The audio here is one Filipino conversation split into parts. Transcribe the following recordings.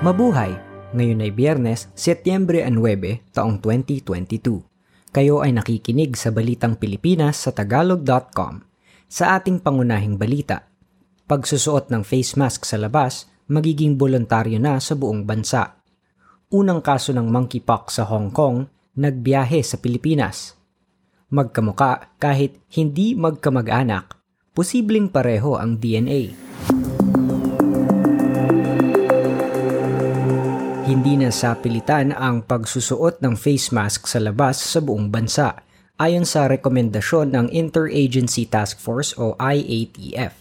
Mabuhay! Ngayon ay Biyernes, Setyembre 9, taong 2022. Kayo ay nakikinig sa Balitang Pilipinas sa Tagalog.com. Sa ating pangunahing balita, pagsusuot ng face mask sa labas, magiging voluntaryo na sa buong bansa. Unang kaso ng monkeypox sa Hong Kong, nagbiyahe sa Pilipinas. Magkamuka kahit hindi magkamag-anak, posibleng pareho ang DNA. Hindi na sa pilitan ang pagsusuot ng face mask sa labas sa buong bansa ayon sa rekomendasyon ng Interagency Task Force o IATF.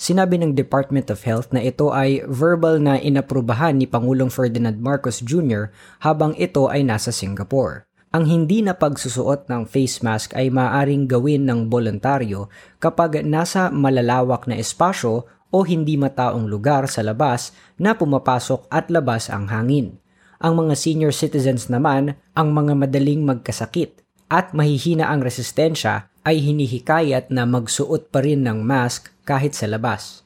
Sinabi ng Department of Health na ito ay verbal na inaprubahan ni Pangulong Ferdinand Marcos Jr. habang ito ay nasa Singapore. Ang hindi na pagsusuot ng face mask ay maaaring gawin ng voluntaryo kapag nasa malalawak na espasyo o hindi mataong lugar sa labas na pumapasok at labas ang hangin. Ang mga senior citizens naman, ang mga madaling magkasakit at mahihina ang resistensya ay hinihikayat na magsuot pa rin ng mask kahit sa labas.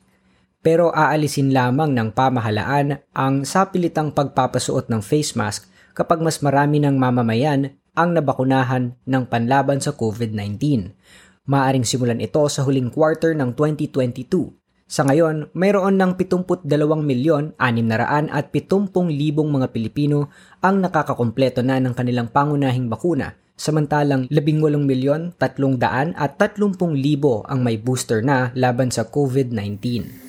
Pero aalisin lamang ng pamahalaan ang sapilitang pagpapasuot ng face mask kapag mas marami ng mamamayan ang nabakunahan ng panlaban sa COVID-19. Maaring simulan ito sa huling quarter ng 2022 sa ngayon, mayroon ng 72 milyon 600 at 70 libong mga Pilipino ang nakakakompleto na ng kanilang pangunahing bakuna, samantalang 18 milyon 300 at 30 libo ang may booster na laban sa COVID-19.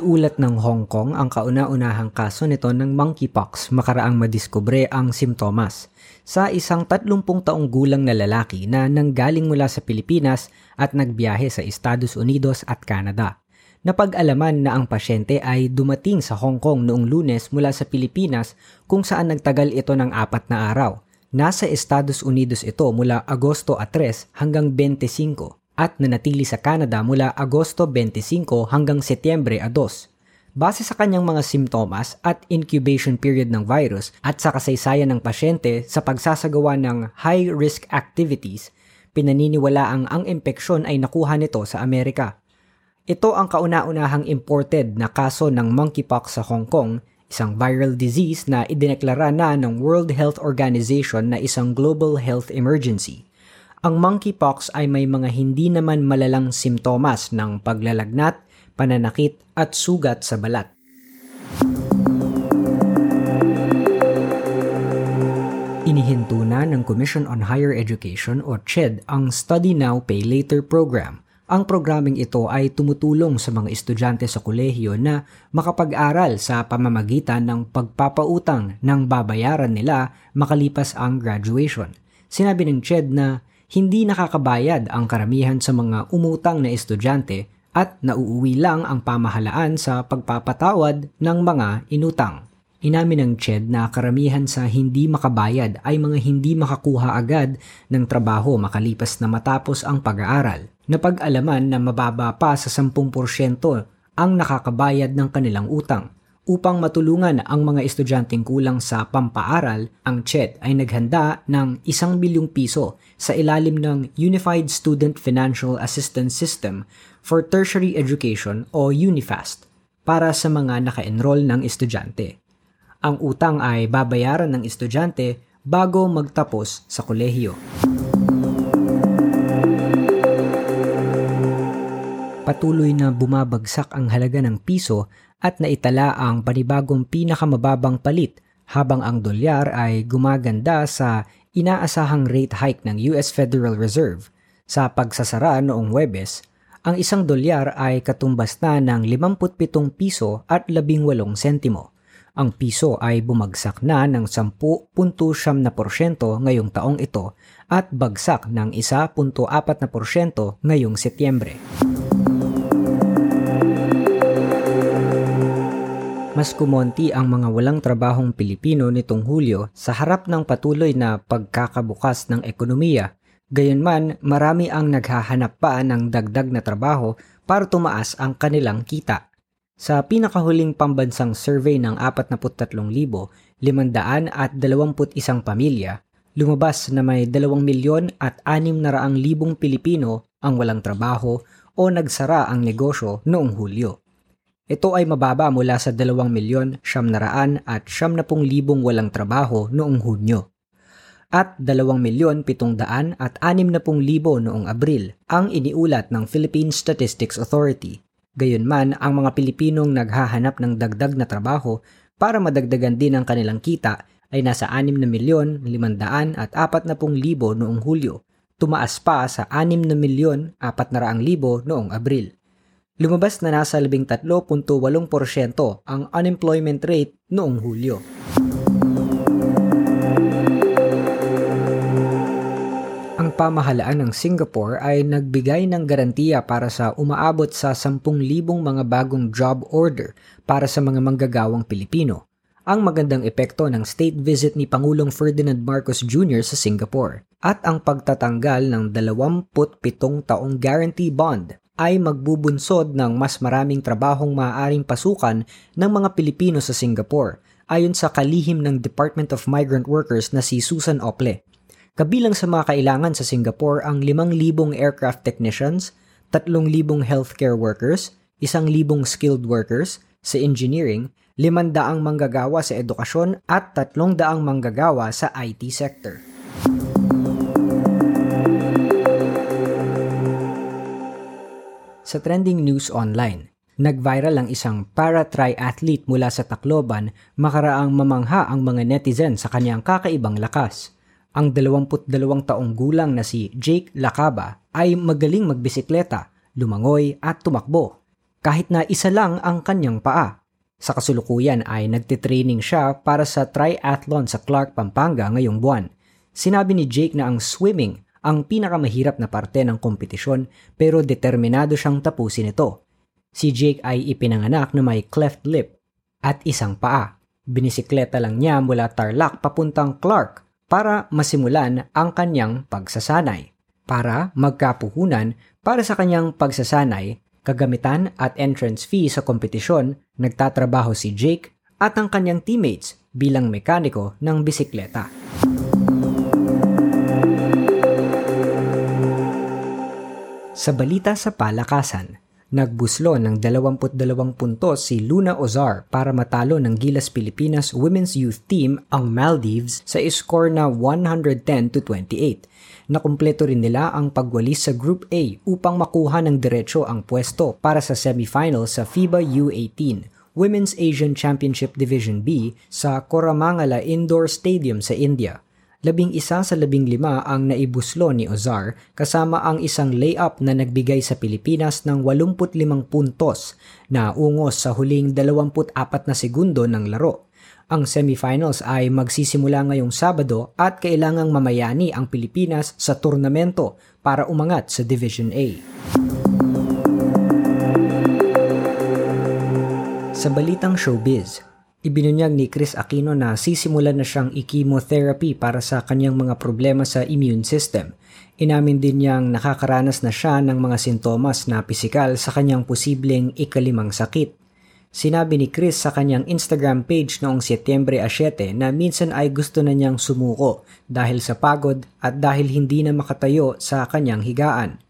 Iniulat ng Hong Kong ang kauna-unahang kaso nito ng monkeypox makaraang madiskubre ang simptomas sa isang 30 taong gulang na lalaki na nanggaling mula sa Pilipinas at nagbiyahe sa Estados Unidos at Canada. Napag-alaman na ang pasyente ay dumating sa Hong Kong noong lunes mula sa Pilipinas kung saan nagtagal ito ng apat na araw. Nasa Estados Unidos ito mula Agosto 3 hanggang 25 at nanatili sa Canada mula Agosto 25 hanggang Setyembre 2. Base sa kanyang mga simptomas at incubation period ng virus at sa kasaysayan ng pasyente sa pagsasagawa ng high-risk activities, pinaniniwala ang ang impeksyon ay nakuha nito sa Amerika. Ito ang kauna-unahang imported na kaso ng monkeypox sa Hong Kong, isang viral disease na idineklara na ng World Health Organization na isang global health emergency. Ang monkeypox ay may mga hindi naman malalang simptomas ng paglalagnat, pananakit at sugat sa balat. Inihinto na ng Commission on Higher Education o CHED ang Study Now Pay Later program. Ang programing ito ay tumutulong sa mga estudyante sa kolehiyo na makapag-aral sa pamamagitan ng pagpapautang ng babayaran nila makalipas ang graduation. Sinabi ng CHED na hindi nakakabayad ang karamihan sa mga umutang na estudyante at nauuwi lang ang pamahalaan sa pagpapatawad ng mga inutang. Inamin ng CHED na karamihan sa hindi makabayad ay mga hindi makakuha agad ng trabaho makalipas na matapos ang pag-aaral. Napag-alaman na mababa pa sa 10% ang nakakabayad ng kanilang utang. Upang matulungan ang mga estudyanteng kulang sa pampaaral, ang CHED ay naghanda ng isang bilyong piso sa ilalim ng Unified Student Financial Assistance System for Tertiary Education o UNIFAST para sa mga naka-enroll ng estudyante. Ang utang ay babayaran ng estudyante bago magtapos sa kolehiyo. Patuloy na bumabagsak ang halaga ng piso at naitala ang panibagong pinakamababang palit habang ang dolyar ay gumaganda sa inaasahang rate hike ng US Federal Reserve. Sa pagsasara noong Webes, ang isang dolyar ay katumbas na ng 57 piso at 18 sentimo. Ang piso ay bumagsak na ng 10.7% ngayong taong ito at bagsak ng 1.4% ngayong Setyembre. Mas kumonti ang mga walang trabahong Pilipino nitong Hulyo sa harap ng patuloy na pagkakabukas ng ekonomiya. Gayunman, marami ang naghahanap pa ng dagdag na trabaho para tumaas ang kanilang kita. Sa pinakahuling pambansang survey ng 43,521 pamilya, lumabas na may 2 milyon at 600 libong Pilipino ang walang trabaho o nagsara ang negosyo noong Hulyo. Ito ay mababa mula sa 2 milyon siyam naraan at siyam na pung libong walang trabaho noong Hunyo at 2 milyon 700 at 60 libo noong Abril ang iniulat ng Philippine Statistics Authority. Gayunman, ang mga Pilipinong naghahanap ng dagdag na trabaho para madagdagan din ang kanilang kita ay nasa 6 na milyon 500 at 40 libo noong Hulyo, tumaas pa sa 6 na milyon 400 libo noong Abril. Lumabas na nasa 13.8% ang unemployment rate noong Hulyo. pamahalaan ng Singapore ay nagbigay ng garantiya para sa umaabot sa 10,000 mga bagong job order para sa mga manggagawang Pilipino. Ang magandang epekto ng state visit ni Pangulong Ferdinand Marcos Jr. sa Singapore at ang pagtatanggal ng 27 taong guarantee bond ay magbubunsod ng mas maraming trabahong maaaring pasukan ng mga Pilipino sa Singapore ayon sa kalihim ng Department of Migrant Workers na si Susan Ople. Kabilang sa mga kailangan sa Singapore ang 5,000 aircraft technicians, 3,000 healthcare workers, 1,000 skilled workers sa engineering, 500 manggagawa sa edukasyon at 300 manggagawa sa IT sector. Sa trending news online, nag-viral ang isang para-triathlete mula sa Tacloban makaraang mamangha ang mga netizen sa kanyang kakaibang lakas. Ang 22 taong gulang na si Jake Lakaba ay magaling magbisikleta, lumangoy at tumakbo kahit na isa lang ang kanyang paa. Sa kasulukuyan ay nagtitraining siya para sa triathlon sa Clark, Pampanga ngayong buwan. Sinabi ni Jake na ang swimming ang pinakamahirap na parte ng kompetisyon pero determinado siyang tapusin ito. Si Jake ay ipinanganak na may cleft lip at isang paa. Binisikleta lang niya mula Tarlac papuntang Clark para masimulan ang kanyang pagsasanay. Para magkapuhunan para sa kanyang pagsasanay, kagamitan at entrance fee sa kompetisyon, nagtatrabaho si Jake at ang kanyang teammates bilang mekaniko ng bisikleta. Sa balita sa palakasan, Nagbuslo ng 22 puntos si Luna Ozar para matalo ng Gilas Pilipinas Women's Youth Team ang Maldives sa score na 110 to 28. Nakumpleto rin nila ang pagwalis sa Group A upang makuha ng diretsyo ang pwesto para sa semifinal sa FIBA U18 Women's Asian Championship Division B sa Koramangala Indoor Stadium sa India labing isa sa labing lima ang naibuslo ni Ozar kasama ang isang layup na nagbigay sa Pilipinas ng 85 puntos na ungos sa huling 24 na segundo ng laro. Ang semifinals ay magsisimula ngayong Sabado at kailangang mamayani ang Pilipinas sa turnamento para umangat sa Division A. Sa balitang showbiz, Ibinunyag ni Chris Aquino na sisimulan na siyang i-chemotherapy para sa kanyang mga problema sa immune system. Inamin din niyang nakakaranas na siya ng mga sintomas na pisikal sa kanyang posibleng ikalimang sakit. Sinabi ni Chris sa kanyang Instagram page noong Setyembre 7 na minsan ay gusto na niyang sumuko dahil sa pagod at dahil hindi na makatayo sa kanyang higaan.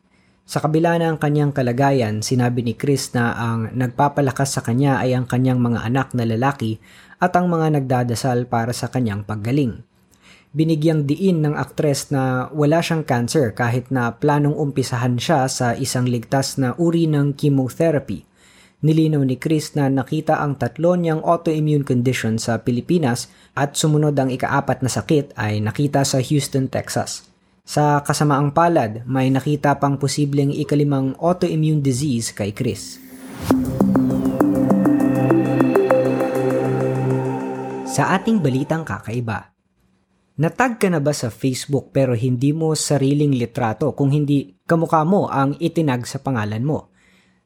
Sa kabila ng kanyang kalagayan, sinabi ni Chris na ang nagpapalakas sa kanya ay ang kanyang mga anak na lalaki at ang mga nagdadasal para sa kanyang paggaling. Binigyang diin ng aktres na wala siyang cancer kahit na planong umpisahan siya sa isang ligtas na uri ng chemotherapy. Nilinaw ni Chris na nakita ang tatlo niyang autoimmune condition sa Pilipinas at sumunod ang ikaapat na sakit ay nakita sa Houston, Texas. Sa kasamaang palad, may nakita pang posibleng ikalimang autoimmune disease kay Chris. Sa ating balitang kakaiba, Natag ka na ba sa Facebook pero hindi mo sariling litrato kung hindi kamukha mo ang itinag sa pangalan mo?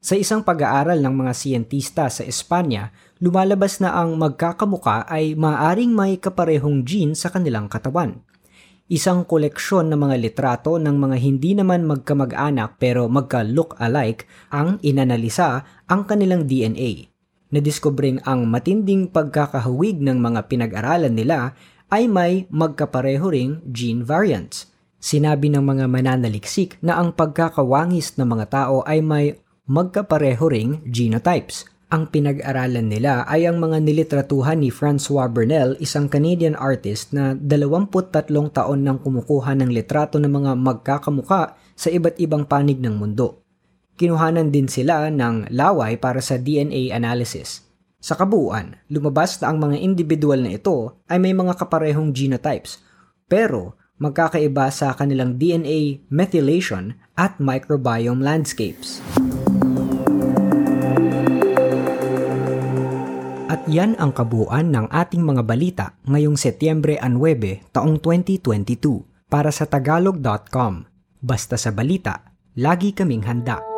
Sa isang pag-aaral ng mga siyentista sa Espanya, lumalabas na ang magkakamuka ay maaring may kaparehong gene sa kanilang katawan isang koleksyon ng mga litrato ng mga hindi naman magkamag-anak pero magka-look alike ang inanalisa ang kanilang DNA. Nadiskobring ang matinding pagkakahawig ng mga pinag-aralan nila ay may magkapareho ring gene variants. Sinabi ng mga mananaliksik na ang pagkakawangis ng mga tao ay may magkapareho ring genotypes. Ang pinag-aralan nila ay ang mga nilitratuhan ni Francois Burnell, isang Canadian artist na 23 taon nang kumukuha ng litrato ng mga magkakamuka sa iba't ibang panig ng mundo. Kinuhanan din sila ng laway para sa DNA analysis. Sa kabuuan, lumabas na ang mga individual na ito ay may mga kaparehong genotypes, pero magkakaiba sa kanilang DNA methylation at microbiome landscapes. Yan ang kabuuan ng ating mga balita ngayong Setyembre 9, taong 2022 para sa tagalog.com. Basta sa balita, lagi kaming handa.